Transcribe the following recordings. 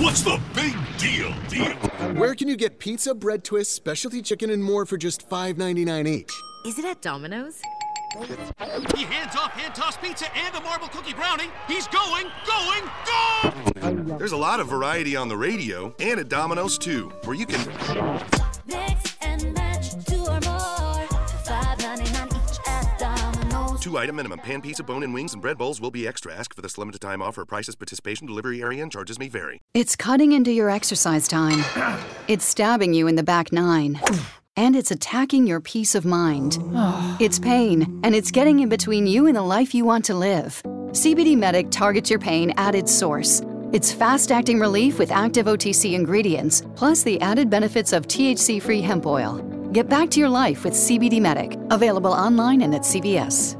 What's the big deal, deal? Where can you get pizza, bread twists, specialty chicken, and more for just $5.99 each? Is it at Domino's? He hands off hand toss pizza and a marble cookie brownie. He's going, going, go! There's a lot of variety on the radio and at Domino's too, where you can two item minimum. Pan pizza, bone and wings, and bread bowls will be extra. Ask for this limited time offer. Prices, participation, delivery area, and charges may vary. It's cutting into your exercise time. It's stabbing you in the back nine. And it's attacking your peace of mind. It's pain, and it's getting in between you and the life you want to live. CBD Medic targets your pain at its source. It's fast acting relief with active OTC ingredients, plus the added benefits of THC free hemp oil. Get back to your life with CBD Medic, available online and at CVS.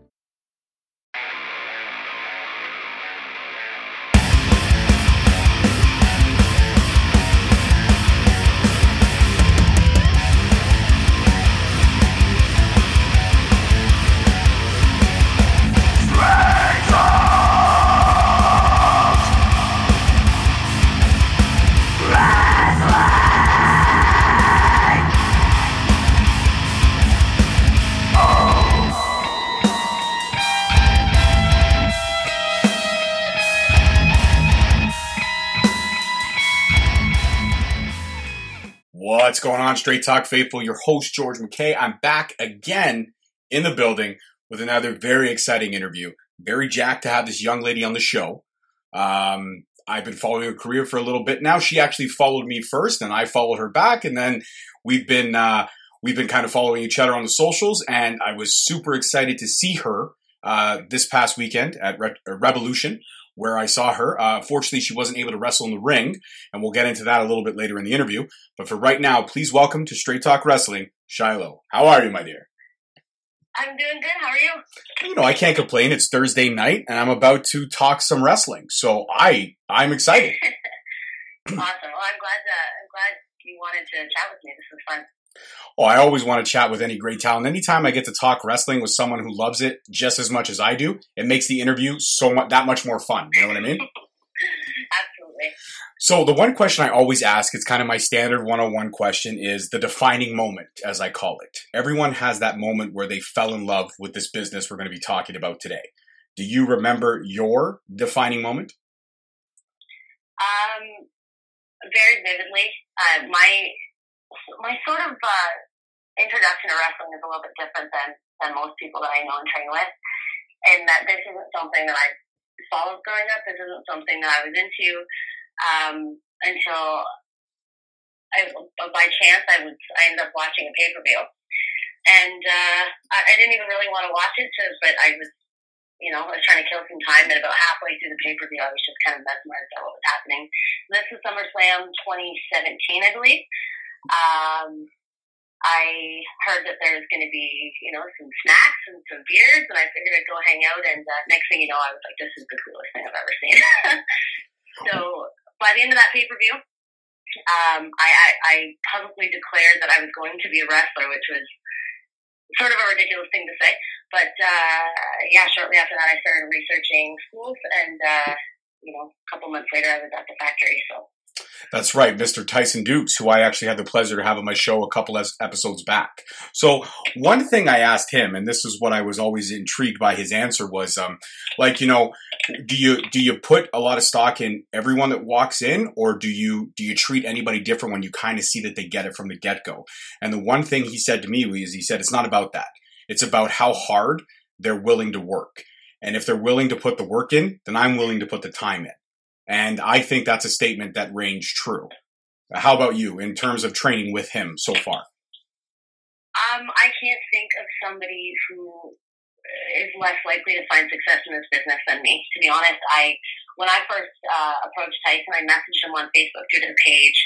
What's going on, Straight Talk Faithful? Your host, George McKay. I'm back again in the building with another very exciting interview. Very jacked to have this young lady on the show. Um, I've been following her career for a little bit now. She actually followed me first, and I followed her back, and then we've been uh, we've been kind of following each other on the socials. And I was super excited to see her uh, this past weekend at Re- Revolution, where I saw her. Uh, fortunately, she wasn't able to wrestle in the ring, and we'll get into that a little bit later in the interview. But for right now, please welcome to Straight Talk Wrestling, Shiloh. How are you, my dear? I'm doing good. How are you? You know, I can't complain. It's Thursday night, and I'm about to talk some wrestling, so I I'm excited. awesome. Well, I'm glad. Uh, I'm glad you wanted to chat with me. This was fun. Oh, I always want to chat with any great talent. Anytime I get to talk wrestling with someone who loves it just as much as I do, it makes the interview so much that much more fun. You know what I mean? Absolutely. So the one question I always ask, it's kind of my standard 101 question, is the defining moment, as I call it. Everyone has that moment where they fell in love with this business we're going to be talking about today. Do you remember your defining moment? Um, very vividly. Uh, my my sort of uh, introduction to wrestling is a little bit different than than most people that I know and train with, and that this isn't something that I followed growing up. This isn't something that I was into um, until I, by chance I was I ended up watching a pay per view, and uh, I, I didn't even really want to watch it, to, but I was you know, I was trying to kill some time, and about halfway through the pay per view, I was just kind of mesmerized by what was happening. This is SummerSlam 2017, I believe. Um, I heard that there was going to be, you know, some snacks and some beers, and I figured I'd go hang out. And uh, next thing you know, I was like, "This is the coolest thing I've ever seen." so by the end of that pay per view, um, I, I, I publicly declared that I was going to be a wrestler, which was sort of a ridiculous thing to say. But uh, yeah, shortly after that, I started researching schools, and uh, you know, a couple months later, I was at the factory. So That's right, Mr. Tyson Dux, who I actually had the pleasure to have on my show a couple episodes back. So one thing I asked him, and this is what I was always intrigued by his answer, was um, like, you know, do you do you put a lot of stock in everyone that walks in, or do you do you treat anybody different when you kind of see that they get it from the get go? And the one thing he said to me was, he said, it's not about that. It's about how hard they're willing to work. And if they're willing to put the work in, then I'm willing to put the time in. And I think that's a statement that ranged true. How about you in terms of training with him so far? Um, I can't think of somebody who is less likely to find success in this business than me. To be honest, I when I first uh, approached Tyson, I messaged him on Facebook through their page,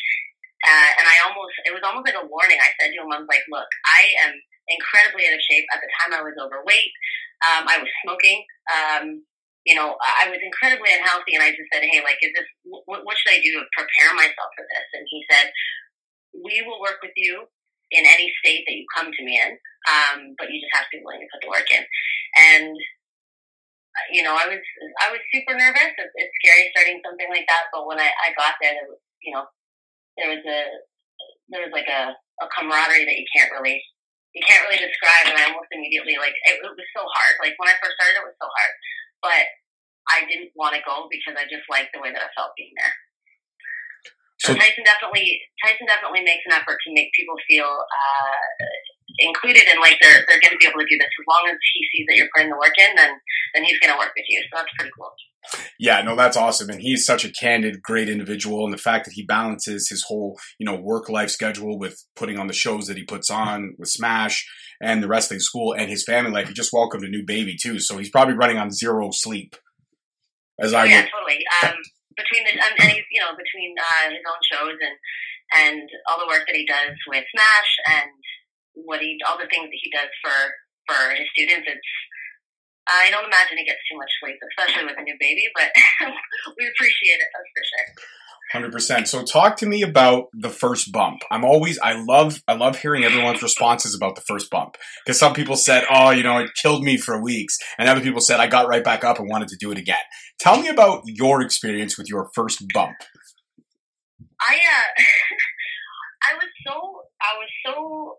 uh, and I almost it was almost like a warning. I said to him, "I was like, look, I am incredibly out of shape. At the time, I was overweight. Um, I was smoking. Um, you know, I was incredibly unhealthy, and I just said, "Hey, like, is this what, what should I do to prepare myself for this?" And he said, "We will work with you in any state that you come to me in, um, but you just have to be willing to put the work in." And you know, I was I was super nervous. It's, it's scary starting something like that, but when I, I got there, there was, you know, there was a there was like a, a camaraderie that you can't really you can't really describe. And I almost immediately like it, it was so hard. Like when I first started, it was so hard, but I didn't want to go because I just liked the way that I felt being there. So, so Tyson definitely Tyson definitely makes an effort to make people feel uh, included and like they're they're going to be able to do this as long as he sees that you're putting the work in. Then then he's going to work with you. So that's pretty cool. Yeah, no, that's awesome. And he's such a candid, great individual. And the fact that he balances his whole, you know, work life schedule with putting on the shows that he puts on with Smash and the wrestling school and his family life. He just welcomed a new baby too. So he's probably running on zero sleep. As I yeah, totally. Um, between the um, and he's you know between uh, his own shows and and all the work that he does with Smash and what he all the things that he does for for his students, it's I don't imagine he gets too much sleep, especially with a new baby, but we appreciate it, that's for sure. Hundred percent. So, talk to me about the first bump. I'm always, I love, I love hearing everyone's responses about the first bump because some people said, "Oh, you know, it killed me for weeks," and other people said, "I got right back up and wanted to do it again." Tell me about your experience with your first bump. I, uh, I was so, I was so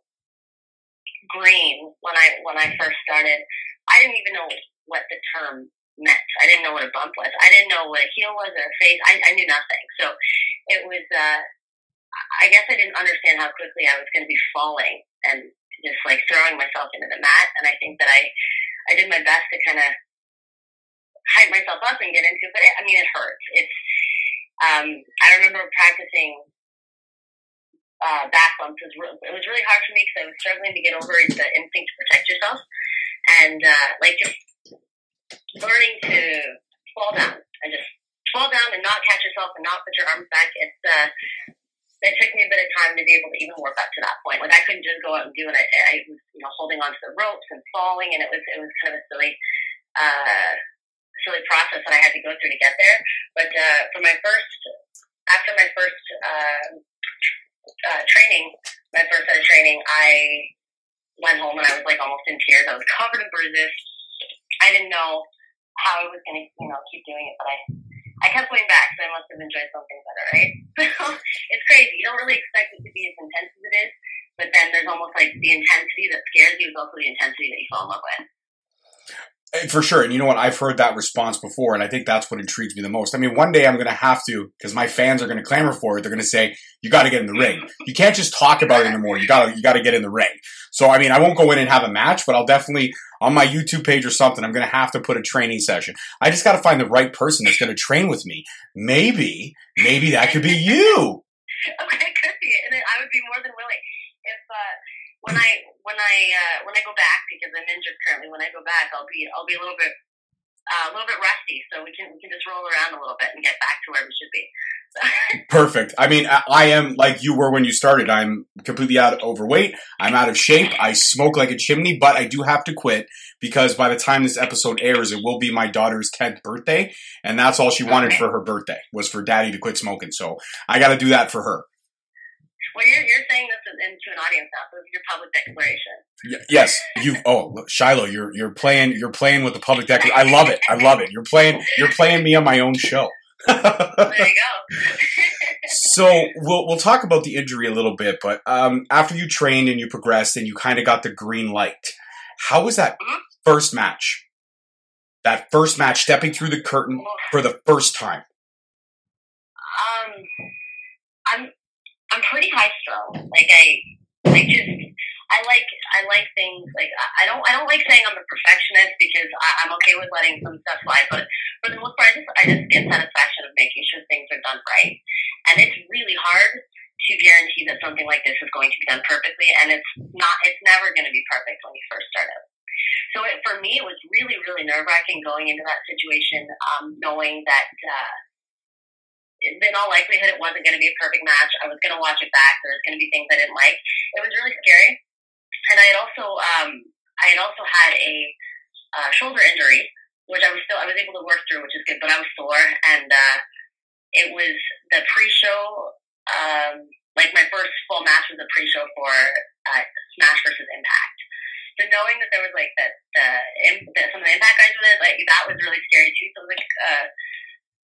green when I when I first started. I didn't even know what the term meant. I didn't know what a bump was. I didn't know what a heel was or a face. I, I knew nothing. So it was. Uh, I guess I didn't understand how quickly I was going to be falling and just like throwing myself into the mat. And I think that I I did my best to kind of hype myself up and get into it. But it, I mean, it hurts. It's. Um, I remember practicing uh, back bumps. It was, re- it was really hard for me because I was struggling to get over the instinct to protect yourself and uh, like just learning to fall down and just fall down and not catch yourself and not put your arms back. It's uh, it took me a bit of time to be able to even work up to that point. Like I couldn't just go out and do it. I, I was you know holding onto the ropes and falling, and it was it was kind of a silly. Uh, silly process that I had to go through to get there. But uh, for my first, after my first uh, uh, training, my first set of training, I went home and I was like almost in tears. I was covered in bruises. I didn't know how I was going to, you know, keep doing it, but I, I kept going back, so I must have enjoyed something better, right? So it's crazy. You don't really expect it to be as intense as it is, but then there's almost like the intensity that scares you is also the intensity that you fall in love with. Eh, for sure. And you know what? I've heard that response before, and I think that's what intrigues me the most. I mean, one day I'm going to have to, because my fans are going to clamor for it. They're going to say, you got to get in the ring. You can't just talk about it anymore. You got to, you got to get in the ring. So, I mean, I won't go in and have a match, but I'll definitely, on my YouTube page or something, I'm going to have to put a training session. I just got to find the right person that's going to train with me. Maybe, maybe that could be you. Okay, could be. And I would be more than willing. If, uh, when I when I uh, when I go back because I'm injured currently. When I go back, I'll be I'll be a little bit uh, a little bit rusty, so we can we can just roll around a little bit and get back to where we should be. Perfect. I mean, I am like you were when you started. I'm completely out of overweight. I'm out of shape. I smoke like a chimney, but I do have to quit because by the time this episode airs, it will be my daughter's 10th birthday, and that's all she wanted okay. for her birthday was for daddy to quit smoking. So I got to do that for her. Well, you're, you're saying this into an audience now. So this is your public declaration. Y- yes, you. Oh, Shiloh, you're you're playing you're playing with the public declaration. I love it. I love it. You're playing you're playing me on my own show. there you go. so we'll we'll talk about the injury a little bit, but um, after you trained and you progressed and you kind of got the green light, how was that mm-hmm. first match? That first match, stepping through the curtain for the first time. Um, I'm I'm pretty high strung. Like I, I just, I like, I like things like I don't, I don't like saying I'm a perfectionist because I, I'm okay with letting some stuff slide. But for the most part, I just, I just get satisfaction of making sure things are done right. And it's really hard to guarantee that something like this is going to be done perfectly, and it's not. It's never going to be perfect when you first start out. So it, for me, it was really, really nerve wracking going into that situation, um, knowing that. Uh, in all likelihood, it wasn't going to be a perfect match. I was going to watch it back. There was going to be things I didn't like. It was really scary. And I had also, um, I had also had a uh, shoulder injury, which I was still, I was able to work through, which is good, but I was sore. And uh, it was the pre-show, um, like my first full match was a pre-show for uh, Smash versus Impact. so knowing that there was like that the, that some of the impact guys with it, like that was really scary too. So it was like uh,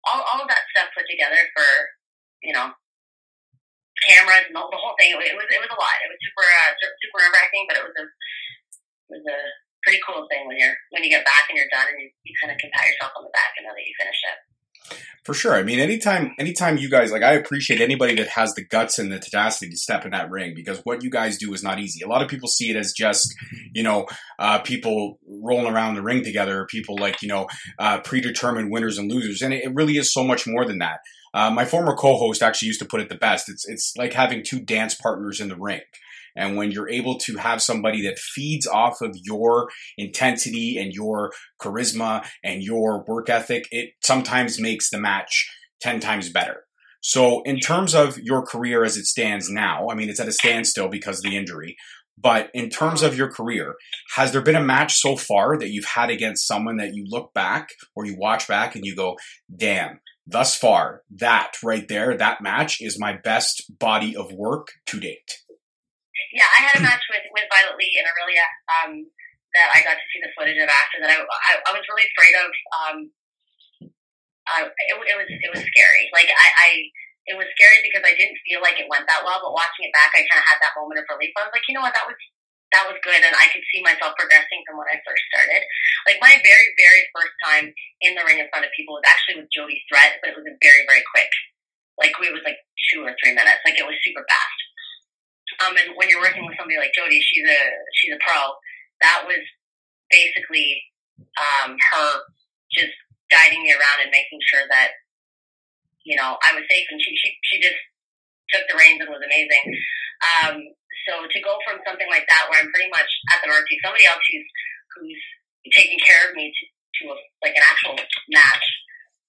all all of that stuff put together for you know cameras and the, the whole thing. It was, it was a lot. It was super uh, super nerve wracking, but it was a it was a pretty cool thing when you're when you get back and you're done and you, you kind of can pat yourself on the back and know that you finished it. For sure. I mean, anytime, anytime you guys like, I appreciate anybody that has the guts and the tenacity to step in that ring because what you guys do is not easy. A lot of people see it as just, you know, uh, people rolling around the ring together, people like, you know, uh, predetermined winners and losers, and it, it really is so much more than that. Uh, my former co-host actually used to put it the best. It's it's like having two dance partners in the ring. And when you're able to have somebody that feeds off of your intensity and your charisma and your work ethic, it sometimes makes the match 10 times better. So, in terms of your career as it stands now, I mean, it's at a standstill because of the injury. But in terms of your career, has there been a match so far that you've had against someone that you look back or you watch back and you go, damn, thus far, that right there, that match is my best body of work to date? Yeah, I had a match with, with Violet Lee in Aurelia um, that I got to see the footage of after that. I, I, I was really afraid of. Um, uh, it, it was it was scary. Like I, I, it was scary because I didn't feel like it went that well. But watching it back, I kind of had that moment of relief. I was like, you know what, that was that was good, and I could see myself progressing from when I first started. Like my very very first time in the ring in front of people was actually with Jody Threat, but it was very very quick. Like it was like two or three minutes. Like it was super fast. Um, and when you're working with somebody like Jody, she's a she's a pro. That was basically um, her just guiding me around and making sure that you know I was safe. And she she she just took the reins and was amazing. Um, so to go from something like that, where I'm pretty much at the mercy somebody else who's who's taking care of me to to a, like an actual match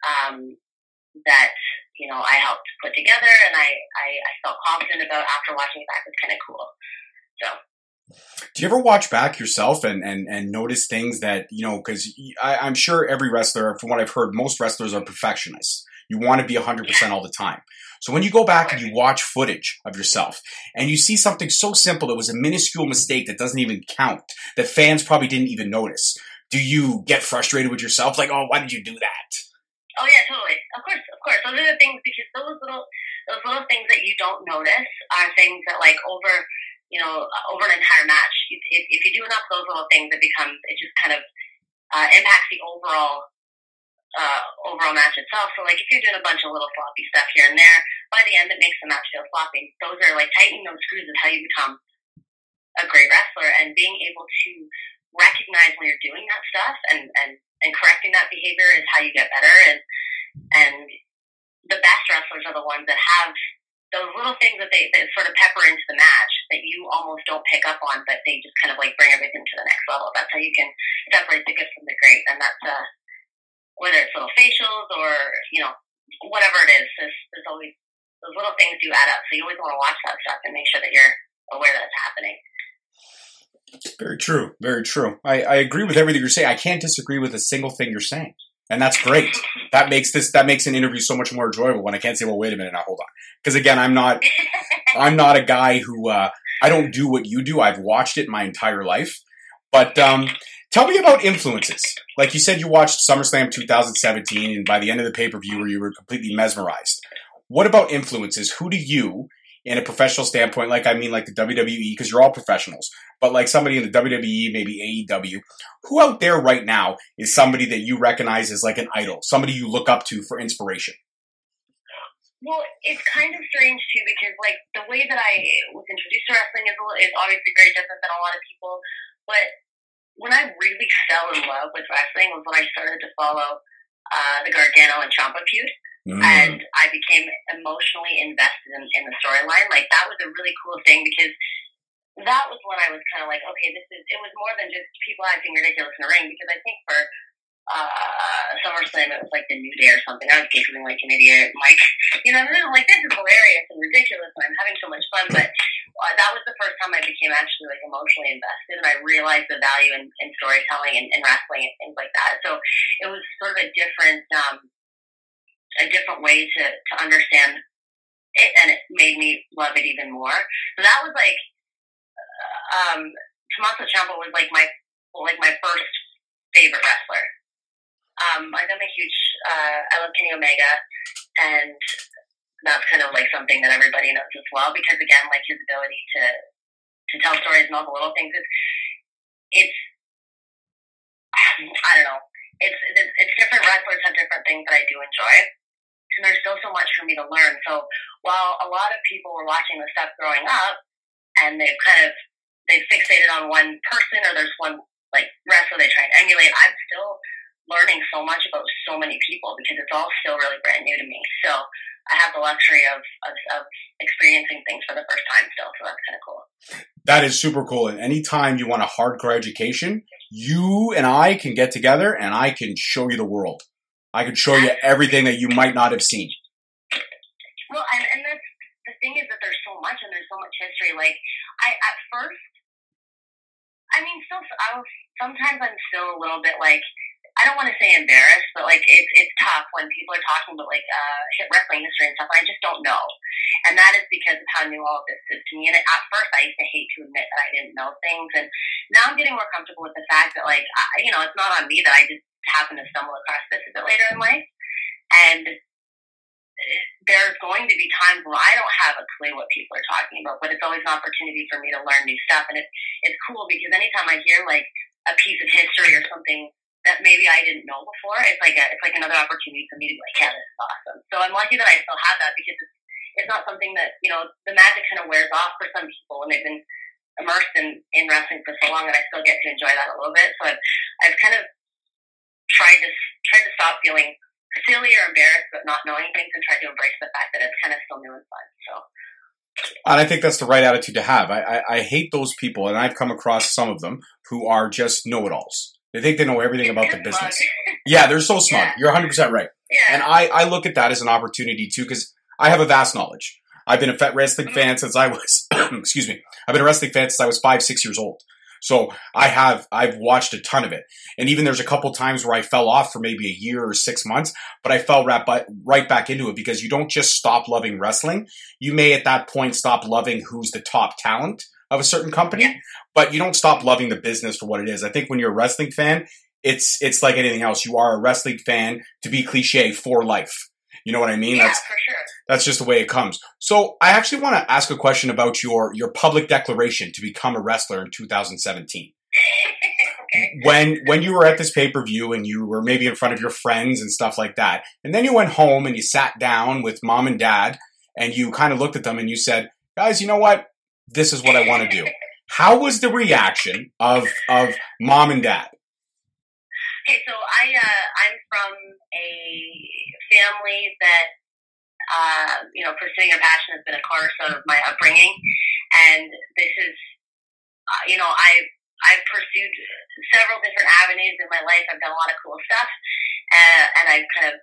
um, that you know I helped put together, and I, I I felt confident about after watching it back was kind of cool. So Do you ever watch back yourself and and and notice things that you know? Because I'm sure every wrestler, from what I've heard, most wrestlers are perfectionists. You want to be 100 percent all the time. So when you go back and you watch footage of yourself and you see something so simple that was a minuscule mistake that doesn't even count, that fans probably didn't even notice, do you get frustrated with yourself? Like, oh, why did you do that? Oh yeah, totally. Of course, of course. Those are the things because those little those little things that you don't notice are things that like over you know over an entire match. If, if you do enough of those little things, it becomes it just kind of uh, impacts the overall uh, overall match itself. So like if you're doing a bunch of little floppy stuff here and there, by the end it makes the match feel floppy. Those are like tightening those screws is how you become a great wrestler and being able to recognize when you're doing that stuff and, and, and correcting that behavior is how you get better and and the best wrestlers are the ones that have those little things that they that sort of pepper into the match that you almost don't pick up on, but they just kind of like bring everything to the next level. That's how you can separate the good from the great, and that's uh, whether it's little facials or you know whatever it is. There's, there's always those little things do add up, so you always want to watch that stuff and make sure that you're aware that it's happening. Very true. Very true. I, I agree with everything you're saying. I can't disagree with a single thing you're saying. And that's great. That makes this that makes an interview so much more enjoyable when I can't say, well, wait a minute, now hold on. Because again, I'm not I'm not a guy who uh, I don't do what you do. I've watched it my entire life. But um, tell me about influences. Like you said, you watched SummerSlam 2017, and by the end of the pay per view, you were completely mesmerized. What about influences? Who do you, in a professional standpoint, like I mean, like the WWE, because you're all professionals, but like somebody in the WWE, maybe AEW, who out there right now is somebody that you recognize as like an idol, somebody you look up to for inspiration? Well, it's kind of strange too because like the way that I was introduced to wrestling is, is obviously very different than a lot of people. But when I really fell in love with wrestling was when I started to follow uh, the Gargano and Ciampa feud, Mm. and I became emotionally invested in, in the storyline. Like that was a really cool thing because that was when I was kind of like, okay, this is. It was more than just people acting ridiculous in the ring because I think for uh, SummerSlam it was like the New Day or something. I was giggling like an idiot, like you know, like this is hilarious and ridiculous, and I'm having so much fun. But uh, that was the first time I became actually like emotionally invested, and I realized the value in, in storytelling and, and wrestling and things like that. So it was sort of a different, um, a different way to to understand it, and it made me love it even more. So that was like, uh, um, Tommaso Ciampa was like my like my first favorite wrestler. Um, I'm a huge uh, I love Kenny Omega, and that's kind of like something that everybody knows as well because again, like his ability to to tell stories and all the little things is it's I don't know. It's it's different wrestlers have different things that I do enjoy, and there's still so much for me to learn. So while a lot of people were watching the stuff growing up, and they've kind of they've fixated on one person or there's one like wrestler they try and emulate, I'm still learning so much about so many people because it's all still really brand new to me. So I have the luxury of, of, of experiencing things for the first time still. So that's kind of cool. That is super cool. And anytime you want a hardcore education, you and I can get together and I can show you the world. I can show you everything that you might not have seen. Well, and, and that's the thing is that there's so much and there's so much history. Like I at first, I mean, still, I was sometimes I'm still a little bit like I don't want to say embarrassed, but like it's it's tough when people are talking about like uh, hit wrestling history and stuff. And I just don't know, and that is because of how new all of this is to me. And at first, I used to hate to admit that I didn't know things, and now I'm getting more comfortable with the fact that like I, you know it's not on me that I just happened to stumble across this a bit later in life, and there's going to be times where I don't have a clue what people are talking about, but it's always an opportunity for me to learn new stuff. And it's it's cool because anytime I hear like a piece of history or something that maybe I didn't know before, it's like a, it's like another opportunity for me to be like, yeah, this is awesome. So I'm lucky that I still have that because it's it's not something that you know the magic kind of wears off for some people when they've been immersed in in wrestling for so long, and I still get to enjoy that a little bit. So I've I've kind of tried to tried to stop feeling silly or embarrassed but not knowing things and try to embrace the fact that it's kind of still new and fun. So. And I think that's the right attitude to have. I, I, I hate those people, and I've come across some of them who are just know-it-alls. They think they know everything about the business. yeah, they're so smart. Yeah. You're 100% right. Yeah. And I, I look at that as an opportunity too, because I have a vast knowledge. I've been a wrestling Mm-hmm. fan since I was, excuse me, I've been a wrestling fan since I was five, six years old. So I have, I've watched a ton of it. And even there's a couple times where I fell off for maybe a year or six months, but I fell right, by, right back into it because you don't just stop loving wrestling. You may at that point stop loving who's the top talent of a certain company, but you don't stop loving the business for what it is. I think when you're a wrestling fan, it's, it's like anything else. You are a wrestling fan to be cliche for life. You know what I mean? yeah, That's, for sure. that's just the way it comes. So I actually want to ask a question about your your public declaration to become a wrestler in 2017. okay. When when you were at this pay per view and you were maybe in front of your friends and stuff like that, and then you went home and you sat down with mom and dad and you kind of looked at them and you said, "Guys, you know what? This is what I want to do." How was the reaction of of mom and dad? Okay, so I uh, I'm from a family that uh, you know pursuing your passion has been a cornerstone of my upbringing, and this is uh, you know I I've pursued several different avenues in my life. I've done a lot of cool stuff, uh, and I've kind of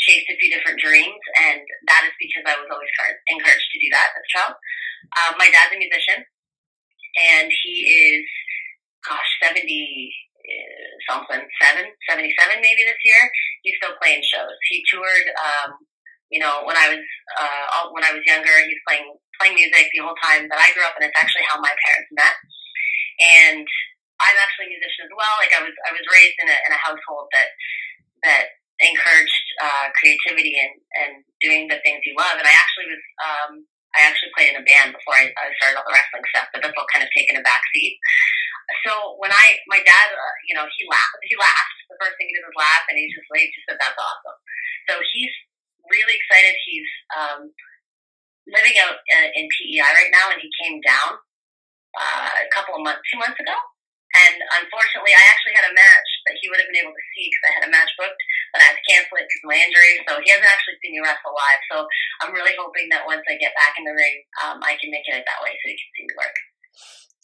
chased a few different dreams, and that is because I was always encouraged to do that as a child. Um, my dad's a musician, and he is, gosh, 70 uh, something, seven, 77 maybe this year. He's still playing shows. He toured, um, you know, when I was uh, when I was younger. He's playing playing music the whole time that I grew up, and it's actually how my parents met. And I'm actually a musician as well. Like I was, I was raised in a in a household that that encouraged uh, creativity and and doing the things you love. And I actually was. Um, I actually played in a band before I, I started all the wrestling stuff, but that's all kind of taken a back seat. So when I, my dad, uh, you know, he laughed. He laughed. The first thing he did was laugh, and he just, he just said, "That's awesome." So he's really excited. He's um, living out uh, in PEI right now, and he came down uh, a couple of months, two months ago. And unfortunately, I actually had a match that he would have been able to see because I had a match booked, but I had to cancel it because of my injury. So he hasn't actually seen me wrestle live. So I'm really hoping that once I get back in the ring, um, I can make it that way so he can see me work.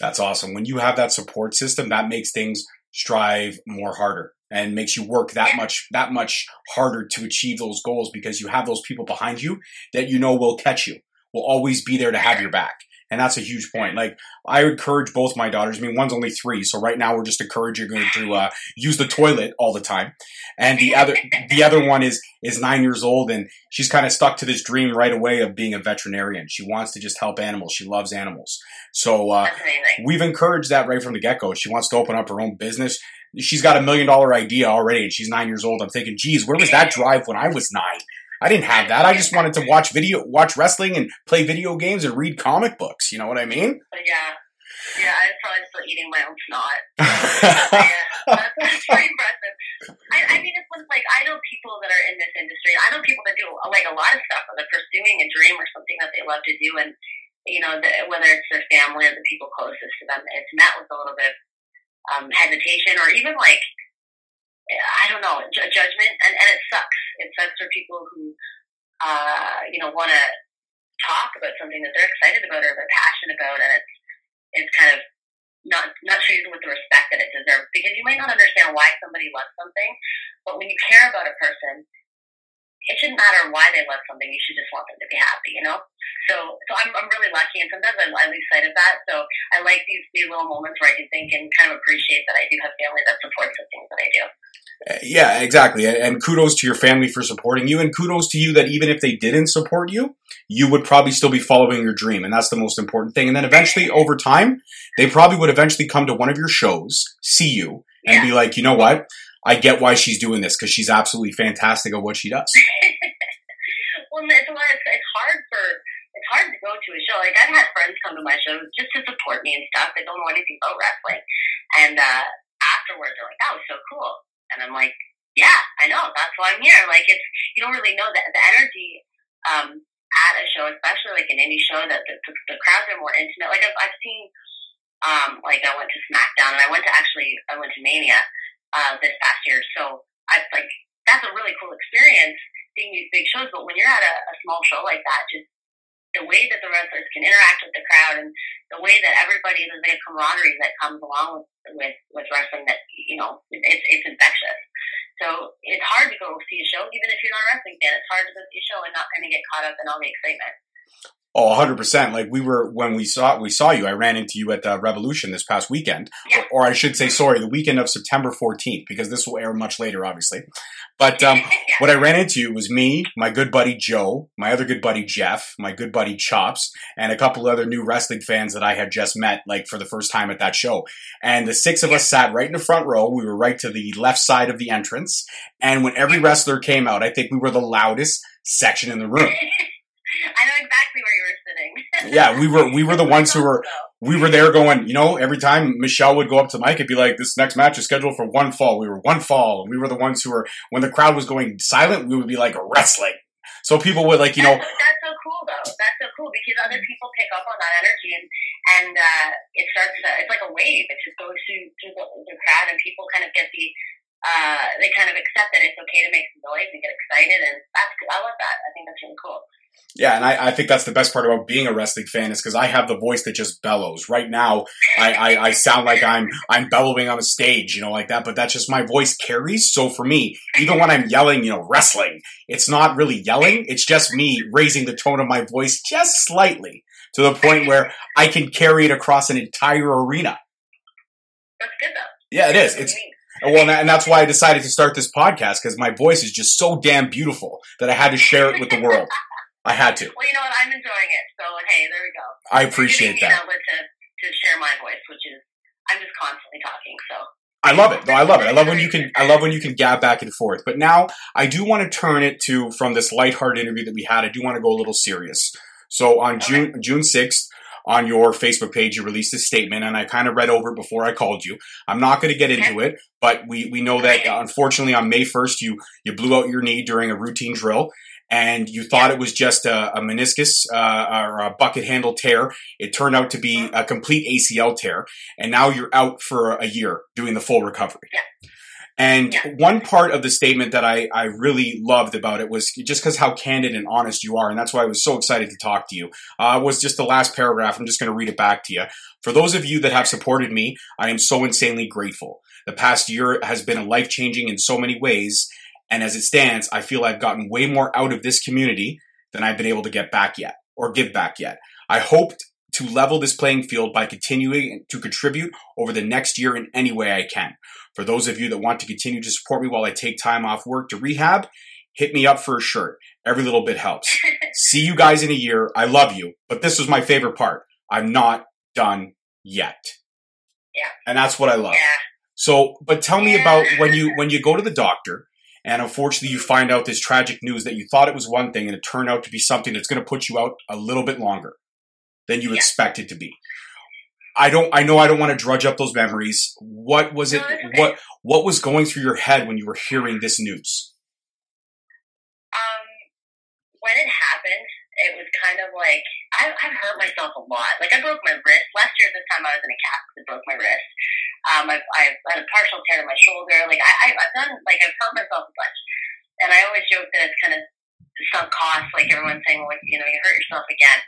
That's awesome. When you have that support system, that makes things strive more harder and makes you work that much that much harder to achieve those goals because you have those people behind you that you know will catch you, will always be there to have your back. And that's a huge point. Like I encourage both my daughters. I mean, one's only three, so right now we're just encouraging her to uh, use the toilet all the time. And the other, the other one is is nine years old, and she's kind of stuck to this dream right away of being a veterinarian. She wants to just help animals. She loves animals. So uh, we've encouraged that right from the get go. She wants to open up her own business. She's got a million dollar idea already, and she's nine years old. I'm thinking, geez, where was that drive when I was nine? I didn't have that. I just wanted to watch video, watch wrestling, and play video games and read comic books. You know what I mean? Yeah, yeah, I'm probably still eating my own snot. yeah, that's, that's pretty impressive. I, I mean, it's like I know people that are in this industry. I know people that do like a lot of stuff, or they're pursuing a dream or something that they love to do, and you know, the, whether it's their family or the people closest to them, it's met with a little bit of um, hesitation or even like I don't know ju- judgment, and, and it sucks. It sucks for people who uh, you know want to talk about something that they're excited about or they're passionate about, and it's it's kind of not not treated with the respect that it deserves. Because you might not understand why somebody loves something, but when you care about a person, it shouldn't matter why they love something. You should just want them to be happy, you know. So so I'm I'm really lucky, and sometimes I, I lose sight of that. So I like these these little moments where I can think and kind of appreciate that I do have family that supports the things that I do. Uh, yeah, exactly. And kudos to your family for supporting you, and kudos to you that even if they didn't support you, you would probably still be following your dream, and that's the most important thing. And then eventually, over time, they probably would eventually come to one of your shows, see you, and be like, you know what? I get why she's doing this because she's absolutely fantastic at what she does. well, it's, well, it's, it's hard for it's hard to go to a show. Like I've had friends come to my shows just to support me and stuff. They don't know anything about wrestling, and uh, afterwards they're like, "That was so cool," and I'm like, "Yeah, I know. That's why I'm here." Like it's you don't really know that the energy um, at a show, especially like an indie show, that the, the, the crowds are more intimate. Like I've, I've seen, um, like I went to SmackDown and I went to actually I went to Mania uh, this past year, so I like that's a really cool experience seeing these big shows. But when you're at a, a small show like that, just the way that the wrestlers can interact with the crowd and the way that everybody there's like a camaraderie that comes along with with, with wrestling that you know it's it's infectious. So it's hard to go see a show, even if you're not a wrestling fan. It's hard to go see a show and not kind of get caught up in all the excitement. Oh, 100%. Like we were when we saw we saw you, I ran into you at uh, Revolution this past weekend. Yeah. Or, or I should say sorry, the weekend of September 14th because this will air much later obviously. But um, what I ran into was me, my good buddy Joe, my other good buddy Jeff, my good buddy Chops, and a couple other new wrestling fans that I had just met like for the first time at that show. And the six of us sat right in the front row. We were right to the left side of the entrance. And when every wrestler came out, I think we were the loudest section in the room. I know exactly where you were sitting. Yeah, we were we were the ones who were we were there going, you know, every time Michelle would go up to mic, it'd be like, this next match is scheduled for one fall. We were one fall. And we were the ones who were, when the crowd was going silent, we would be like wrestling. So people would like, you know, that's, that's so cool though. That's so cool because other people pick up on that energy and and uh, it starts. To, it's like a wave. It just goes through through the, the crowd and people kind of get the. Uh, they kind of accept that it's okay to make some noise and get excited, and that's I love that. I think that's really cool. Yeah, and I, I think that's the best part about being a wrestling fan is because I have the voice that just bellows. Right now, I, I, I sound like I'm I'm bellowing on a stage, you know, like that. But that's just my voice carries. So for me, even when I'm yelling, you know, wrestling, it's not really yelling. It's just me raising the tone of my voice just slightly to the point where I can carry it across an entire arena. That's good though. Yeah, it is. It's well, and and that's why I decided to start this podcast because my voice is just so damn beautiful that I had to share it with the world. I had to. Well, you know what? I'm enjoying it. So hey, there we go. I appreciate giving me that. An outlet to to share my voice, which is I'm just constantly talking. So I love it. No, I love it. I love when you can. I love when you can gab back and forth. But now I do want to turn it to from this lighthearted interview that we had. I do want to go a little serious. So on June June sixth. On your Facebook page, you released a statement, and I kind of read over it before I called you. I'm not going to get into it, but we, we know that uh, unfortunately on May 1st, you you blew out your knee during a routine drill, and you thought it was just a, a meniscus uh, or a bucket handle tear. It turned out to be a complete ACL tear, and now you're out for a year doing the full recovery. And one part of the statement that I, I really loved about it was just because how candid and honest you are, and that's why I was so excited to talk to you. Uh, was just the last paragraph. I'm just going to read it back to you. For those of you that have supported me, I am so insanely grateful. The past year has been a life changing in so many ways, and as it stands, I feel I've gotten way more out of this community than I've been able to get back yet or give back yet. I hoped to level this playing field by continuing to contribute over the next year in any way I can. For those of you that want to continue to support me while I take time off work to rehab, hit me up for a shirt. Every little bit helps. See you guys in a year. I love you. But this was my favorite part. I'm not done yet. Yeah. And that's what I love. Yeah. So, but tell me about when you when you go to the doctor and unfortunately you find out this tragic news that you thought it was one thing and it turned out to be something that's going to put you out a little bit longer than you Yeah. expected to be. I don't I know I don't want to drudge up those memories. What was it No, it's okay. what what was going through your head when you were hearing this news? Um, when it happened, it was kind of like I, I've hurt myself a lot. Like I broke my wrist last year. This time I was in a cast and broke my wrist. Um, I've, I've had a partial tear to my shoulder. Like I, I've done like I've hurt myself a bunch, and I always joke that it's kind of sunk cost. Like everyone's saying, well, you know, you hurt yourself again.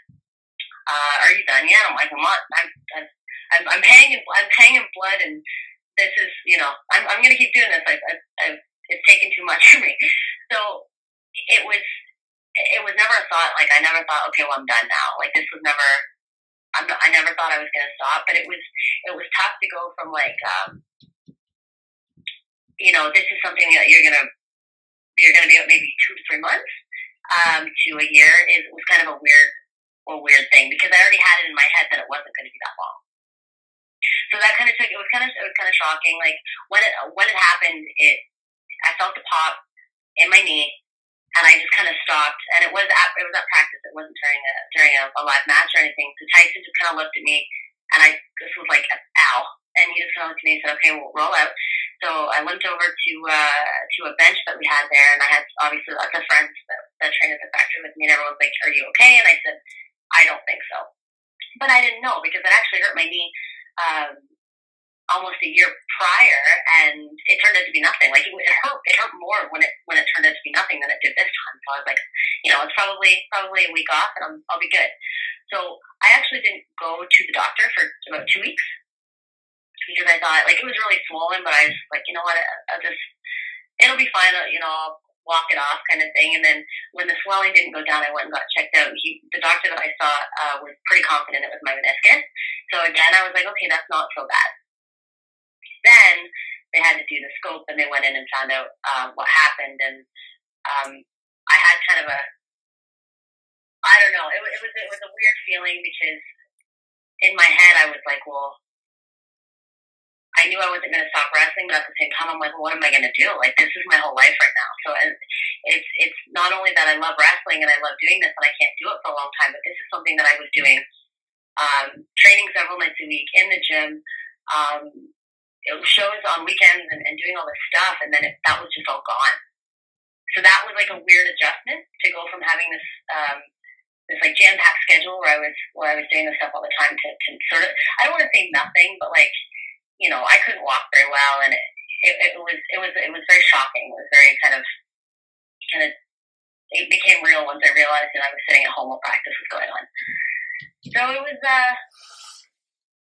Uh, are you done yet? I'm like, I'm not. I'm, I'm, I'm, I'm paying I'm paying in blood, and this is, you know, I'm, I'm gonna keep doing this. I've, I've, I've, it's taken too much for me. So it was it was never a thought like I never thought okay well I'm done now like this was never I'm I never thought I was going to stop but it was it was tough to go from like um you know this is something that you're gonna you're gonna be out maybe two to three months um to a year is was kind of a weird a weird thing because I already had it in my head that it wasn't going to be that long. So that kind of took it was kind of it was kind of shocking like when it when it happened it I felt the pop in my knee and I just kind of stopped. And it was at it was at practice. It wasn't during a during a, a live match or anything. So Tyson just kind of looked at me, and I this was like ow, and he just kind of looked at me and said, "Okay, we'll roll out." So I limped over to uh, to a bench that we had there, and I had obviously lots of friends that, that trained at the factory with me, and everyone's like, "Are you okay?" And I said, "I don't think so," but I didn't know because it actually hurt my knee. Um, almost a year prior, and it turned out to be nothing. Like it, it hurt, it hurt more when it when it turned out to be nothing than it did this time. So I was like, you know, it's probably probably a week off, and I'm, I'll be good. So I actually didn't go to the doctor for about two weeks because I thought like it was really swollen, but I was like, you know what, I'll just it'll be fine. You know, I'll walk it off kind of thing. And then when the swelling didn't go down, I went and got checked out. He, the doctor that I saw uh, was pretty confident it was my meniscus. So again, I was like, okay, that's not so bad then they had to do the scope and they went in and found out um, what happened. And um, I had kind of a I don't know. It, it was it was a weird feeling because in my head I was like well I knew I wasn't going to stop wrestling but at the same time I'm like well, what am I going to do? Like this is my whole life right now. So it's it's not only that I love wrestling and I love doing this and I can't do it for a long time but this is something that I was doing um, training several nights a week in the gym um, it was shows on weekends and, and doing all this stuff, and then it, that was just all gone. So that was like a weird adjustment to go from having this um, this like jam packed schedule where I was where I was doing this stuff all the time to, to sort of I don't want to say nothing, but like you know I couldn't walk very well, and it, it, it was it was it was very shocking. It was very kind of kind of it became real once I realized that I was sitting at home while practice was going on. So it was uh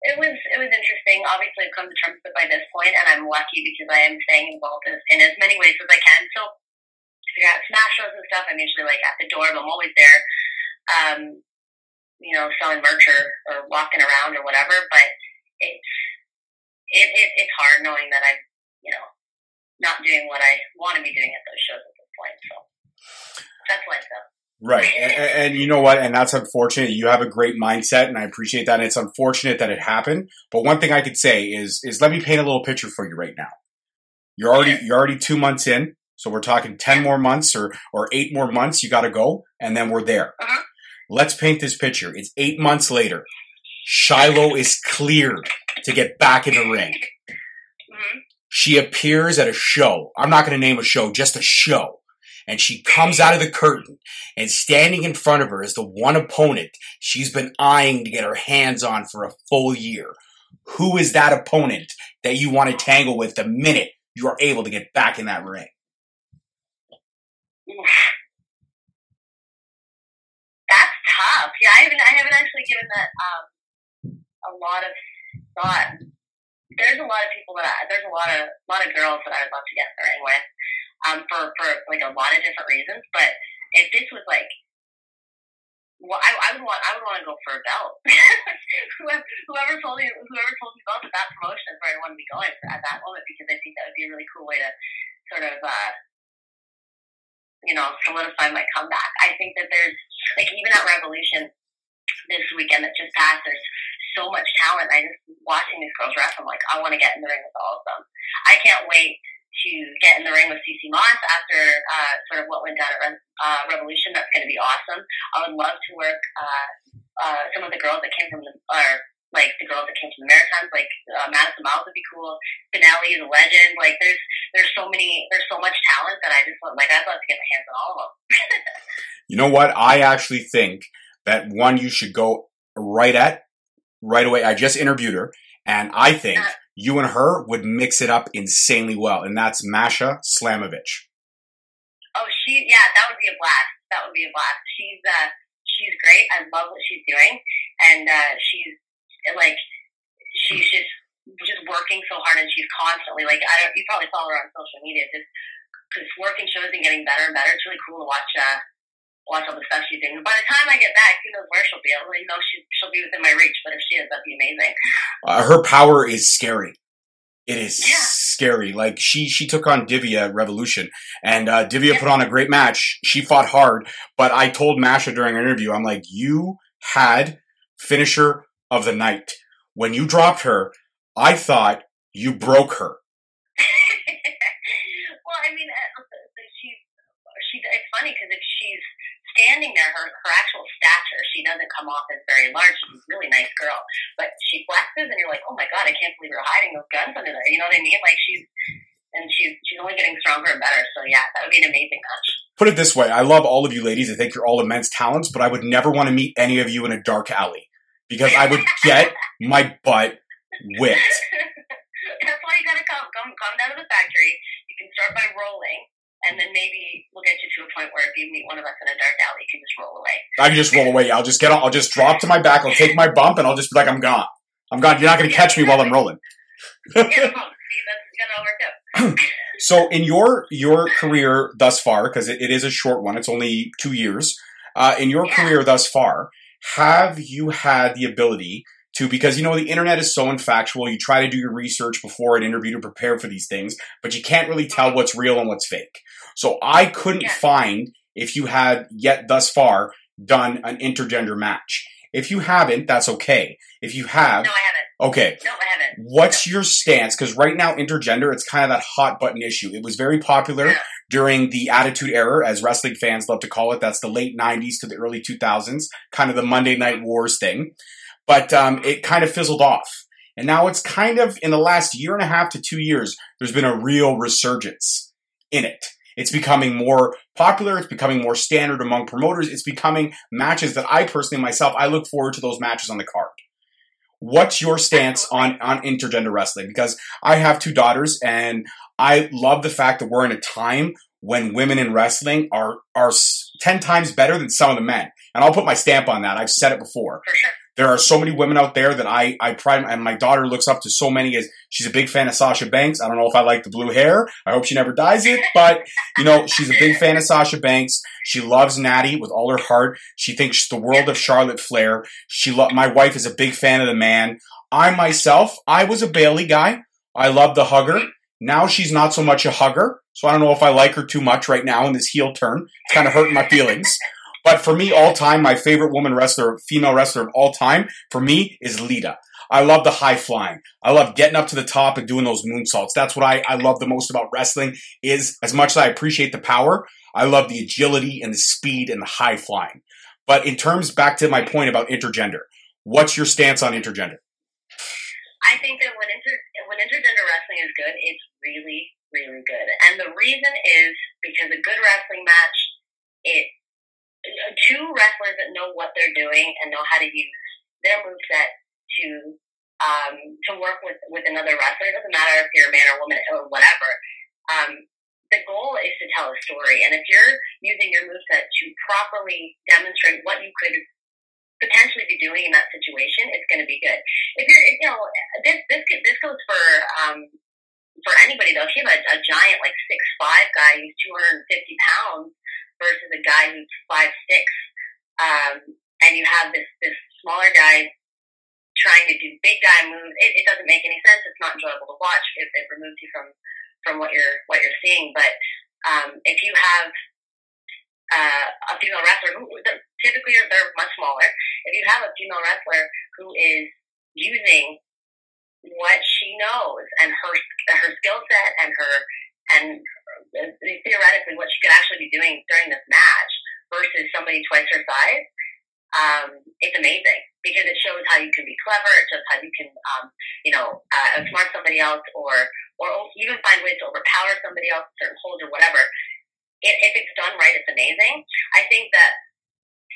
it was it was interesting. Obviously, I've come to terms with it by this point, and I'm lucky because I am staying involved in, in as many ways as I can. So, if you're at smash shows and stuff, I'm usually like at the door, but I'm always there. Um, you know, selling merch or, or walking around or whatever. But it's it, it it's hard knowing that I'm you know not doing what I want to be doing at those shows at this point. So that's life though. Right. And, and, you know what? And that's unfortunate. You have a great mindset and I appreciate that. And it's unfortunate that it happened. But one thing I could say is, is let me paint a little picture for you right now. You're already, you're already two months in. So we're talking 10 more months or, or eight more months. You got to go and then we're there. Uh-huh. Let's paint this picture. It's eight months later. Shiloh is cleared to get back in the ring. hmm She appears at a show. I'm not going to name a show, just a show. And she comes out of the curtain and standing in front of her is the one opponent she's been eyeing to get her hands on for a full year. Who is that opponent that you want to tangle with the minute you are able to get back in that ring? That's tough. Yeah, I haven't I haven't actually given that um, a lot of thought. There's a lot of people that I, there's a lot of a lot of girls that I would love to get in the ring with, um, for for like a lot of different reasons. But if this was like well, I, I would want I would want to go for a belt. whoever, told me whoever told me about that, that promotion is where I want to be going at that moment because I think that would be a really cool way to sort of uh, you know solidify my comeback. I think that there's like even at Revolution this weekend that just passed, there's so much talent. I just watching these girls wrestle, I'm like I want to get in the ring with all of them. I can't wait to get in the ring with CC Moss after uh, sort of what went down at Re- uh, Revolution. That's going to be awesome. I would love to work uh, uh, some of the girls that came from the, or like the girls that came from the Maritimes, like uh, Madison Miles would be cool. Finale is a legend. Like there's there's so many there's so much talent that I just want like I'd love to get my hands on all of them. You know what? I actually think that one you should go right at right away. I just interviewed her, and I think Uh. You and her would mix it up insanely well, and that's Masha Slamovich. Oh, she yeah, that would be a blast. That would be a blast. She's uh she's great. I love what she's doing, and uh, she's like she's just just working so hard, and she's constantly like I don't. You probably follow her on social media, just just working shows and getting better and better. It's really cool to watch. Uh, Watch all the stuff she's doing. By the time I get back, who knows where she'll be? I don't really know she, she'll be within my reach, but if she is, that'd be amazing. Uh, her power is scary. It is Yeah. scary. Like she she took on Divya at Revolution, and uh, Divya put on a great match. She fought hard, but I told Masha during an interview, I'm like, you had finisher of the night when you dropped her. I thought you broke her. well, I mean, uh, she's she. It's funny because if she's standing there, her her actual stature, she doesn't come off as very large. She's a really nice girl, but she flexes, and you're like, oh my god, I can't believe you're hiding those guns under there. You know what I mean? Like she's and she's she's only getting stronger and better. So yeah, that would be an amazing match. Put it this way, I love all of you ladies. I think you're all immense talents, but I would never want to meet any of you in a dark alley because I would get my butt whipped. That's why you gotta come. Come come down to the factory. You can start by rolling. And then maybe we'll get you to a point where if you meet one of us in a dark alley, you can just roll away. I can just roll away. I'll just get on. I'll just drop to my back. I'll take my bump, and I'll just be like, I'm gone. I'm gone. You're not going to catch me while I'm rolling. yeah, no problem. See, that's gonna work out. So, in your your career thus far, because it, it is a short one, it's only two years. Uh, in your Yeah. career thus far, have you had the ability to? Because you know the internet is so infactual. You try to do your research before an interview to prepare for these things, but you can't really tell what's real and what's fake. So, I couldn't Yeah. find if you had yet thus far done an intergender match. If you haven't, that's okay. If you have, No, I haven't. okay. No, I haven't. What's your stance? Because right now, intergender, it's kind of that hot button issue. It was very popular Yeah. during the Attitude Era, as wrestling fans love to call it. That's the late 90s to the early 2000s, kind of the Monday Night Wars thing. But um, it kind of fizzled off. And now it's kind of, in the last year and a half to two years, there's been a real resurgence in it. It's becoming more popular. It's becoming more standard among promoters. It's becoming matches that I personally, myself, I look forward to those matches on the card. What's your stance on, on intergender wrestling? Because I have two daughters and I love the fact that we're in a time when women in wrestling are, are 10 times better than some of the men. And I'll put my stamp on that. I've said it before. There are so many women out there that I, I pride, and my daughter looks up to so many as she's a big fan of Sasha Banks. I don't know if I like the blue hair. I hope she never dyes it, but you know, she's a big fan of Sasha Banks. She loves Nattie with all her heart. She thinks the world of Charlotte Flair. She lo- my wife is a big fan of the man. I myself, I was a Bayley guy. I love the hugger. Now she's not so much a hugger. So I don't know if I like her too much right now in this heel turn. It's kind of hurting my feelings. But for me, all time, my favorite woman wrestler, female wrestler of all time, for me, is Lita. I love the high flying. I love getting up to the top and doing those moonsaults. That's what I, I love the most about wrestling is as much as I appreciate the power, I love the agility and the speed and the high flying. But in terms, back to my point about intergender, what's your stance on intergender? I think that when inter when intergender wrestling is good, it's really really good. And the reason is because a good wrestling match, it two wrestlers that know what they're doing and know how to use their moveset to um, to work with with another wrestler. It doesn't matter if you're a man or woman or whatever. Um, the goal is to tell a story, and if you're using your moveset to properly demonstrate what you could potentially be doing in that situation, it's going to be good. If you're, you know, this this this goes for um, for anybody though. If you have a, a giant like six five guy who's two hundred and fifty pounds versus a guy who's five six, um, and you have this this smaller guy trying to do big guy moves. It, it doesn't make any sense. It's not enjoyable to watch. It, it removes you from from what you're what you're seeing. But um, if you have uh, a female wrestler who typically are, they're much smaller. If you have a female wrestler who is using what she knows and her her skill set and her and theoretically what she could actually be doing during this match versus somebody twice her size, um, it's amazing because it shows how you can be clever. It shows how you can, um, you know, uh, outsmart somebody else or or even find ways to overpower somebody else, certain holds or whatever. If, if it's done right, it's amazing. I think that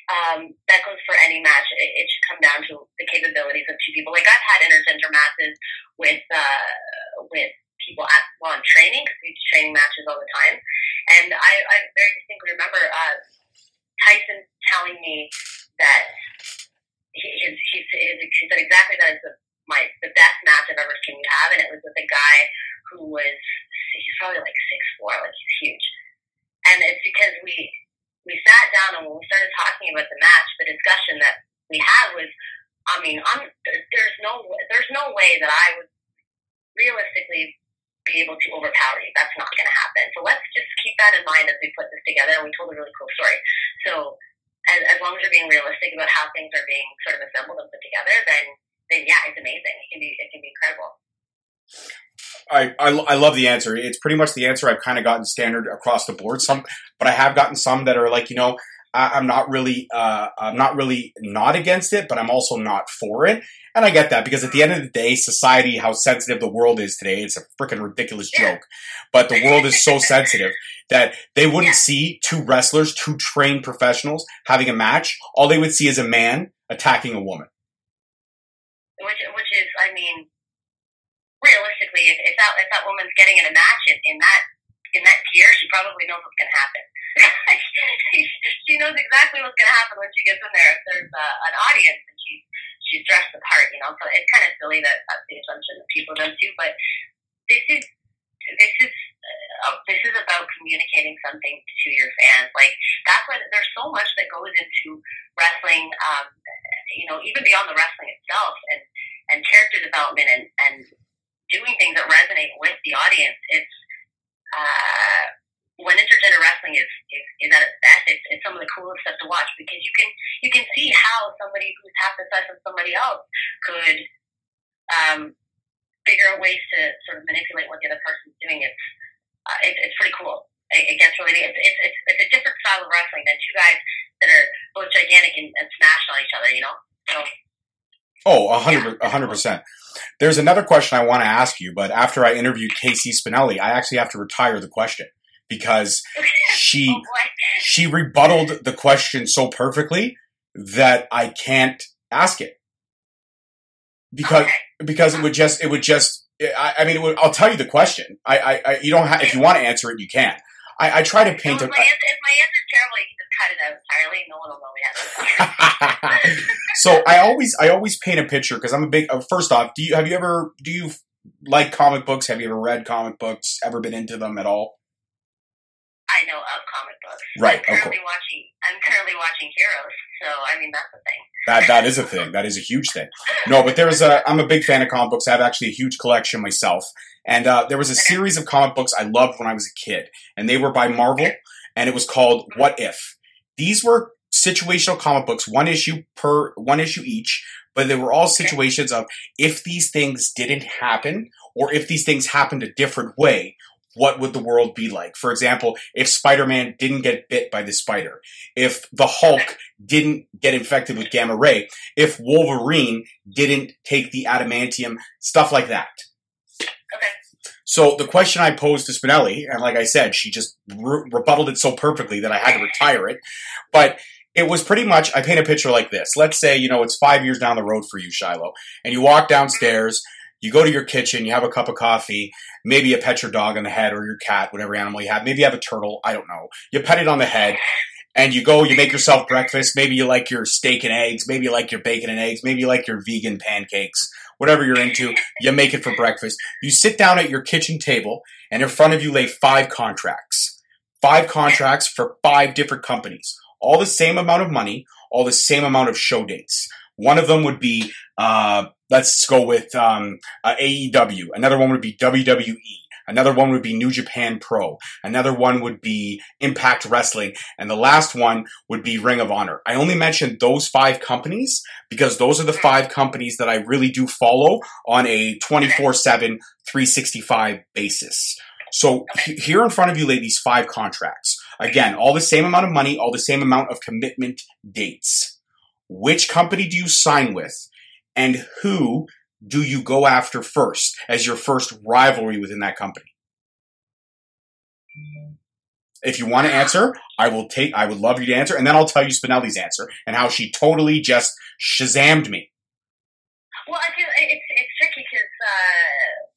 um, that goes for any match. It, it should come down to the capabilities of two people. Like I've had intergender matches with uh, with people at while I'm training because we do training matches all the time, and I, I very distinctly remember uh, Tyson telling me that he, his, he, his, he said exactly that is the my the best match I've ever seen you have, and it was with a guy who was he's probably like six four, like he's huge, and it's because we we sat down and when we started talking about the match, the discussion that we had was, I mean, I'm, there's no there's no way that I would realistically be able to overpower you. That's not going to happen. So let's just keep that in mind as we put this together. And we told a really cool story. So as, as long as you're being realistic about how things are being sort of assembled and put together, then then yeah, it's amazing. It can be it can be incredible. I, I, I love the answer. It's pretty much the answer I've kind of gotten standard across the board. Some, but I have gotten some that are like, you know, I, am not really, uh, I'm not really not against it, but I'm also not for it. And I get that because at the end of the day, society, how sensitive the world is today, it's a freaking ridiculous joke. But the world is so sensitive that they wouldn't see two wrestlers, two trained professionals having a match. All they would see is a man attacking a woman. Which, which is, I mean, realistically, if, if that if that woman's getting in a match in, in that in that gear, she probably knows what's going to happen. she knows exactly what's going to happen when she gets in there. If there's uh, an audience and she's she's dressed the part, you know. So it's kind of silly that that's the assumption that people don't do. But this is this is uh, this is about communicating something to your fans. Like that's why there's so much that goes into wrestling. Um, you know, even beyond the wrestling itself, and and character development, and and doing things that resonate with the audience. It's uh, when intergender wrestling is, is, is at its best, it's, it's some of the coolest stuff to watch because you can you can see how somebody who's half the size of somebody else could um, figure out ways to sort of manipulate what the other person's doing. It's uh, it, it's pretty cool. It, it gets really it's, it's it's it's a different style of wrestling than two guys that are both gigantic and, and smash on each other. You know, so. Oh, a hundred, a hundred percent. There's another question I want to ask you, but after I interviewed Casey Spinelli, I actually have to retire the question because oh, she oh she rebutted the question so perfectly that I can't ask it because Okay. because it would just it would just I, I mean it would, I'll tell you the question. I, I, I you don't have if you want to answer it you can. I, I try to So paint if, a my answer, if my answer's terrible, you can just cut it out entirely. No one will know we had this. so I always I always paint a picture because I'm a big. Uh, first off, do you have you ever do you like comic books? Have you ever read comic books? Ever been into them at all? I know of comic books. Right, I'm currently watching. I'm currently watching Heroes, so I mean that's the thing. That that is a thing. That is a huge thing. No, but there is a. I'm a big fan of comic books. I have actually a huge collection myself, and uh, there was a series of comic books I loved when I was a kid, and they were by Marvel, and it was called What If. These were situational comic books, one issue per one issue each, but they were all situations of if these things didn't happen, or if these things happened a different way, what would the world be like? For example, if Spider-Man didn't get bit by the spider, if the Hulk didn't get infected with gamma ray, if Wolverine didn't take the adamantium, stuff like that. So the question I posed to Spinelli, and like I said, she just re- rebutted it so perfectly that I had to retire it. But it was pretty much I paint a picture like this. Let's say you know it's five years down the road for you, Shiloh, and you walk downstairs. You go to your kitchen, you have a cup of coffee, maybe you pet your dog on the head or your cat, whatever animal you have. Maybe you have a turtle, I don't know. You pet it on the head, and you go, you make yourself breakfast. Maybe you like your steak and eggs, maybe you like your bacon and eggs, maybe you like your vegan pancakes, whatever you're into, you make it for breakfast. You sit down at your kitchen table, and in front of you lay five contracts. Five contracts for five different companies. All the same amount of money, all the same amount of show dates. One of them would be, uh, let's go with um, uh, AEW. Another one would be WWE. Another one would be New Japan Pro. Another one would be Impact Wrestling. And the last one would be Ring of Honor. I only mentioned those five companies because those are the hmm. five companies that I really do follow on a 24 7, 365 basis. So here in front of you lay these five contracts. Again, all the same amount of money, all the same amount of commitment dates. Which company do you sign with? And who do you go after first as your first rivalry within that company? If you want to answer, I will take. I would love you to answer, and then I'll tell you Spinelli's answer and how she totally just shazammed me. Well, I feel it's it's tricky because uh,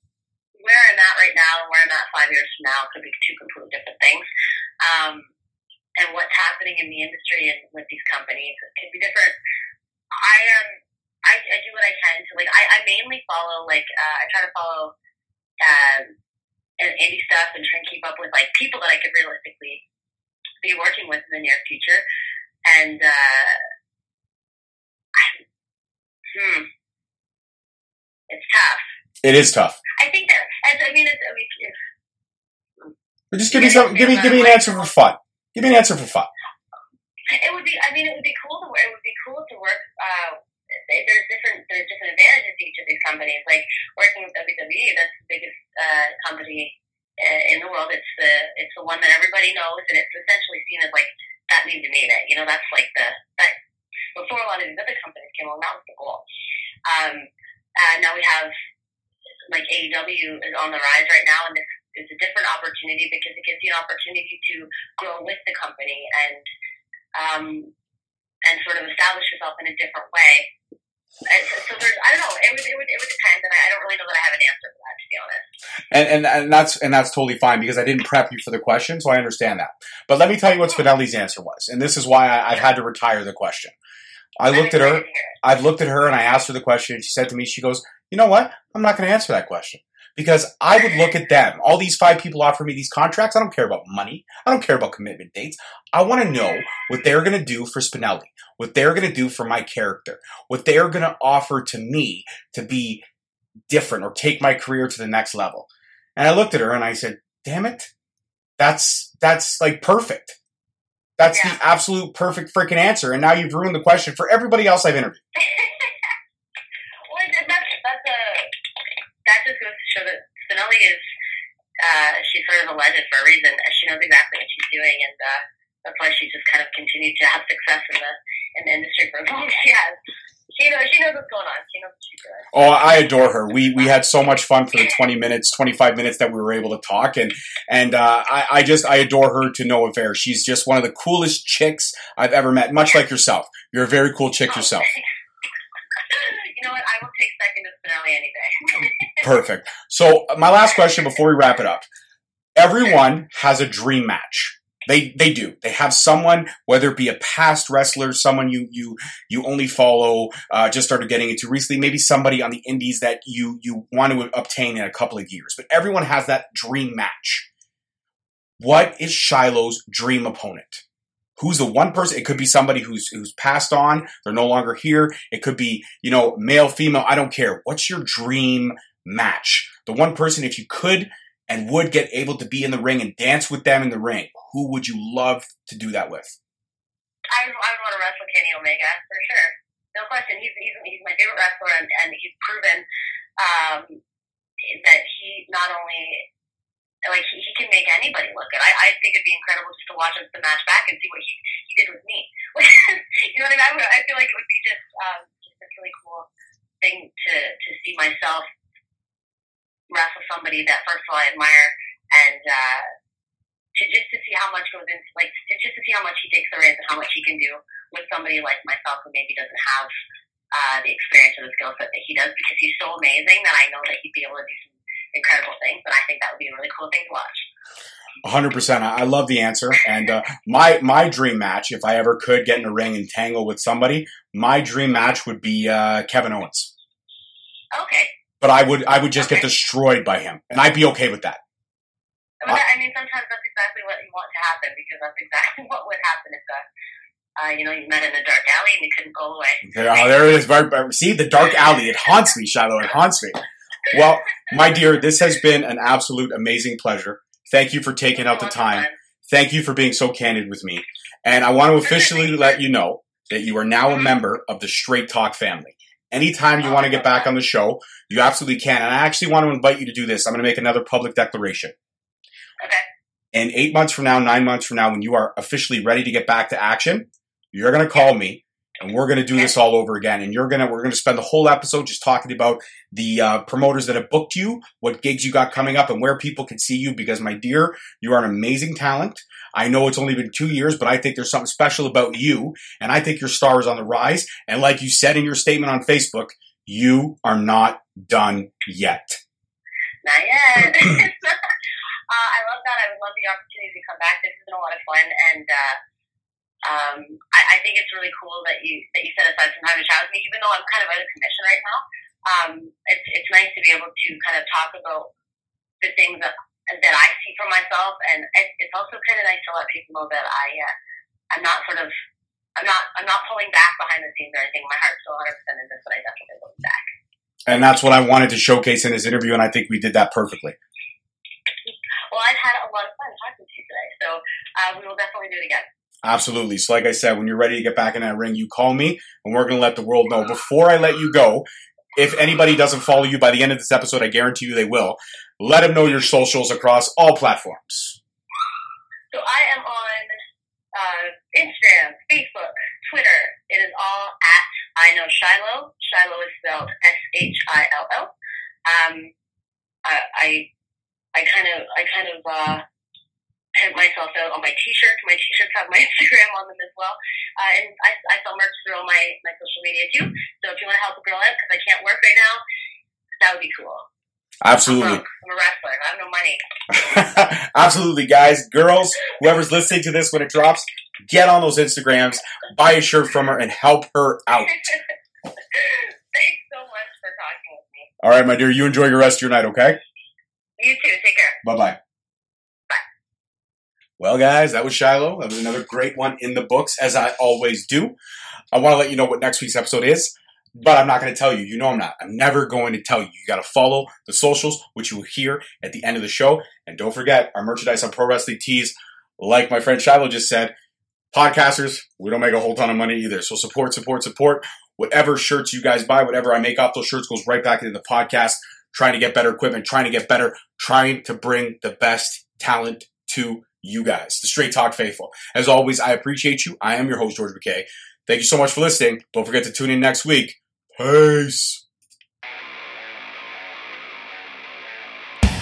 where I'm at right now and where I'm at five years from now could be two completely different things. Um, and what's happening in the industry and with these companies could be different. I am. I, I do what I can to like. I, I mainly follow like uh, I try to follow um, and indie stuff and try and keep up with like people that I could realistically be working with in the near future. And uh, I- hmm, it's tough. It is tough. I think that as I mean, it's, I mean, it's, But just give me some. Give me. Give me an answer for fun. Give me an answer for fun. it would be. I mean, it would be cool to. It would be cool to work. Uh, there's different. There's different advantages to each of these companies. Like working with WWE, that's the biggest uh, company uh, in the world. It's the it's the one that everybody knows, and it's essentially seen as like that means you made it. You know, that's like the that before a lot of these other companies came along, that was the goal. Um, uh, now we have like AEW is on the rise right now, and this is a different opportunity because it gives you an opportunity to grow with the company and um, and sort of establish yourself in a different way. And so, so there's, I don't know, it would, it would, it would depend, and I, I don't really know that I have an answer for that, to be honest. And, and and that's and that's totally fine because I didn't prep you for the question, so I understand that. But let me tell you what Spinelli's answer was, and this is why I, I've had to retire the question. I looked at her. excited to hear it. I've looked at her and I asked her the question. And she said to me, she goes, "You know what? I'm not going to answer that question because I would look at them. All these five people offer me these contracts. I don't care about money. I don't care about commitment dates. I want to know what they're going to do for Spinelli, what they're going to do for my character, what they're going to offer to me to be different or take my career to the next level." And I looked at her and I said, "Damn it, that's that's like perfect." That's Yeah. the absolute perfect freaking answer. And now you've ruined the question for everybody else I've interviewed. Spinelli is uh, she's sort of a legend for a reason. She knows exactly what she's doing, and uh, that's why she's just kind of continued to have success in the in the industry for as long as she has. She knows she knows what's going on. She knows what she's doing. Oh, I adore her. We we had so much fun for the twenty minutes, twenty five minutes that we were able to talk, and and uh, I I just I adore her to no affair. She's just one of the coolest chicks I've ever met. Much like yourself, you're a very cool chick yourself. know what? I will take second to Spinelli any day. Perfect. So uh, my last question before we wrap it up: Everyone has a dream match. They they do. They have someone, whether it be a past wrestler, someone you you you only follow, uh, just started getting into recently, maybe somebody on the indies that you you want to obtain in a couple of years. But everyone has that dream match. What is Shiloh's dream opponent? Who's the one person? It could be somebody who's who's passed on, they're no longer here. It could be, you know, male, female, I don't care. What's your dream match? The one person, if you could and would get able to be in the ring and dance with them in the ring, who would you love to do that with? I, I want to wrestle Kenny Omega for sure. No question. He's he's, he's my favorite wrestler, and, and he's proven um, that he not only like he, he can make anybody look good. I, I think it'd be incredible just to watch us the match back and see what he he did with me. you know what I mean? I, I feel like it would be just um, just a really cool thing to to see myself wrestle somebody that first of all I admire and. uh to just to see how much goes into like to just to see how much he takes the reins and how much he can do with somebody like myself who maybe doesn't have uh, the experience or the skill set that he does because he's so amazing that I know that he'd be able to do some incredible things and I think that would be a really cool thing to watch. hundred percent. I I love the answer. And uh, my my dream match, if I ever could get in a ring and tangle with somebody, my dream match would be uh, Kevin Owens. Okay. But I would I would just get destroyed by him, and I'd be okay with that. I mean, I mean sometimes that's exactly what you want to happen because that's exactly what would happen if uh, uh, you know, you met in a dark alley and you couldn't go away. Oh, there it is. See, the dark alley. It haunts me, Shiloh. It haunts me. Well, my dear, this has been an absolute amazing pleasure. Thank you for taking out the time. Thank you for being so candid with me. And I want to officially let you know that you are now a member of the Straight Talk family. Anytime you want to get back on the show, you absolutely can. And I actually want to invite you to do this. I'm going to make another public declaration. Okay. And eight months from now, nine months from now, when you are officially ready to get back to action, you're going to call me and we're going to do this all over again. And you're going to, we're going to spend the whole episode just talking about the uh, promoters that have booked you, what gigs you got coming up, and where people can see you. Because, my dear, you are an amazing talent. I know it's only been two years, but I think there's something special about you. And I think your star is on the rise. And like you said in your statement on Facebook, you are not done yet. Not yet. uh, I love that. I would love the opportunity to come back. This has been a lot of fun, and uh, um, I, I think it's really cool that you that you set aside some time to chat with me, even though I'm kind of out of commission right now. Um, it's it's nice to be able to kind of talk about the things that that I see for myself, and it, it's also kind of nice to let people know that I uh, I'm not sort of I'm not I'm not pulling back behind the scenes or anything. My heart's still 100 percent in this, but I definitely looking back. And that's what I wanted to showcase in this interview, and I think we did that perfectly. Well, I've had a lot of fun talking to you today, so uh, we will definitely do it again. Absolutely. So, like I said, when you're ready to get back in that ring, you call me, and we're going to let the world know. Before I let you go, if anybody doesn't follow you by the end of this episode, I guarantee you they will. Let them know your socials across all platforms. So I am on uh, Instagram, Facebook, Twitter. It is all at I know Shiloh. Shiloh is spelled S H I L L. Um, I, I I kind of I kind of uh, pimp myself out on my T-shirts. My T-shirts have my Instagram on them as well, uh, and I, I sell merch through all my my social media too. So if you want to help a girl out because I can't work right now, that would be cool. Absolutely. I'm a wrestler. I have no money. Absolutely, guys, girls, whoever's listening to this when it drops, get on those Instagrams, buy a shirt from her, and help her out. Thanks so much for talking with me. All right, my dear, you enjoy your rest of your night, okay? You too. Take care. Bye bye. Well, guys, that was Shiloh. That was another great one in the books, as I always do. I want to let you know what next week's episode is, but I'm not going to tell you. You know I'm not. I'm never going to tell you. You got to follow the socials, which you will hear at the end of the show. And don't forget our merchandise on Pro Wrestling Tees. Like my friend Shiloh just said, podcasters, we don't make a whole ton of money either. So support, support, support. Whatever shirts you guys buy, whatever I make off those shirts goes right back into the podcast. Trying to get better equipment, trying to get better, trying to bring the best talent to you guys, the Straight Talk faithful. As always, I appreciate you. I am your host, George McKay. Thank you so much for listening. Don't forget to tune in next week. Peace.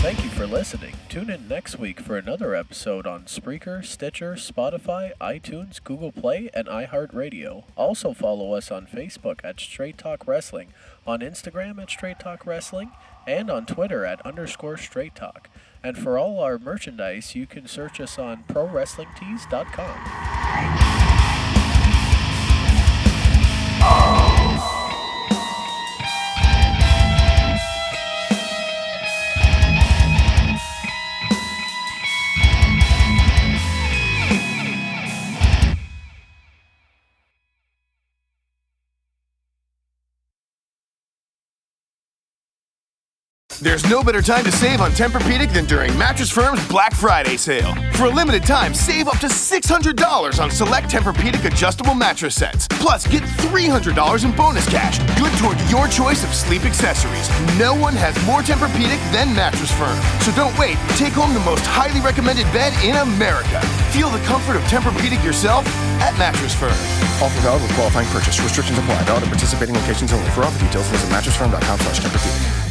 Thank you for listening. Tune in next week for another episode on Spreaker, Stitcher, Spotify, iTunes, Google Play, and iHeartRadio. Also follow us on Facebook at Straight Talk Wrestling, on Instagram at Straight Talk Wrestling, and on Twitter at underscore Straight Talk. And for all our merchandise, you can search us on ProWrestlingTees.com. There's no better time to save on Tempur-Pedic than during Mattress Firm's Black Friday sale. For a limited time, save up to $600 on select Tempur-Pedic adjustable mattress sets. Plus, get $300 in bonus cash, good toward your choice of sleep accessories. No one has more Tempur-Pedic than Mattress Firm. So don't wait. Take home the most highly recommended bed in America. Feel the comfort of Tempur-Pedic yourself at Mattress Firm. Offer valid with qualifying purchase. Restrictions apply. Valid at participating locations only. For offer details, visit mattressfirm.com slash Tempur-Pedic.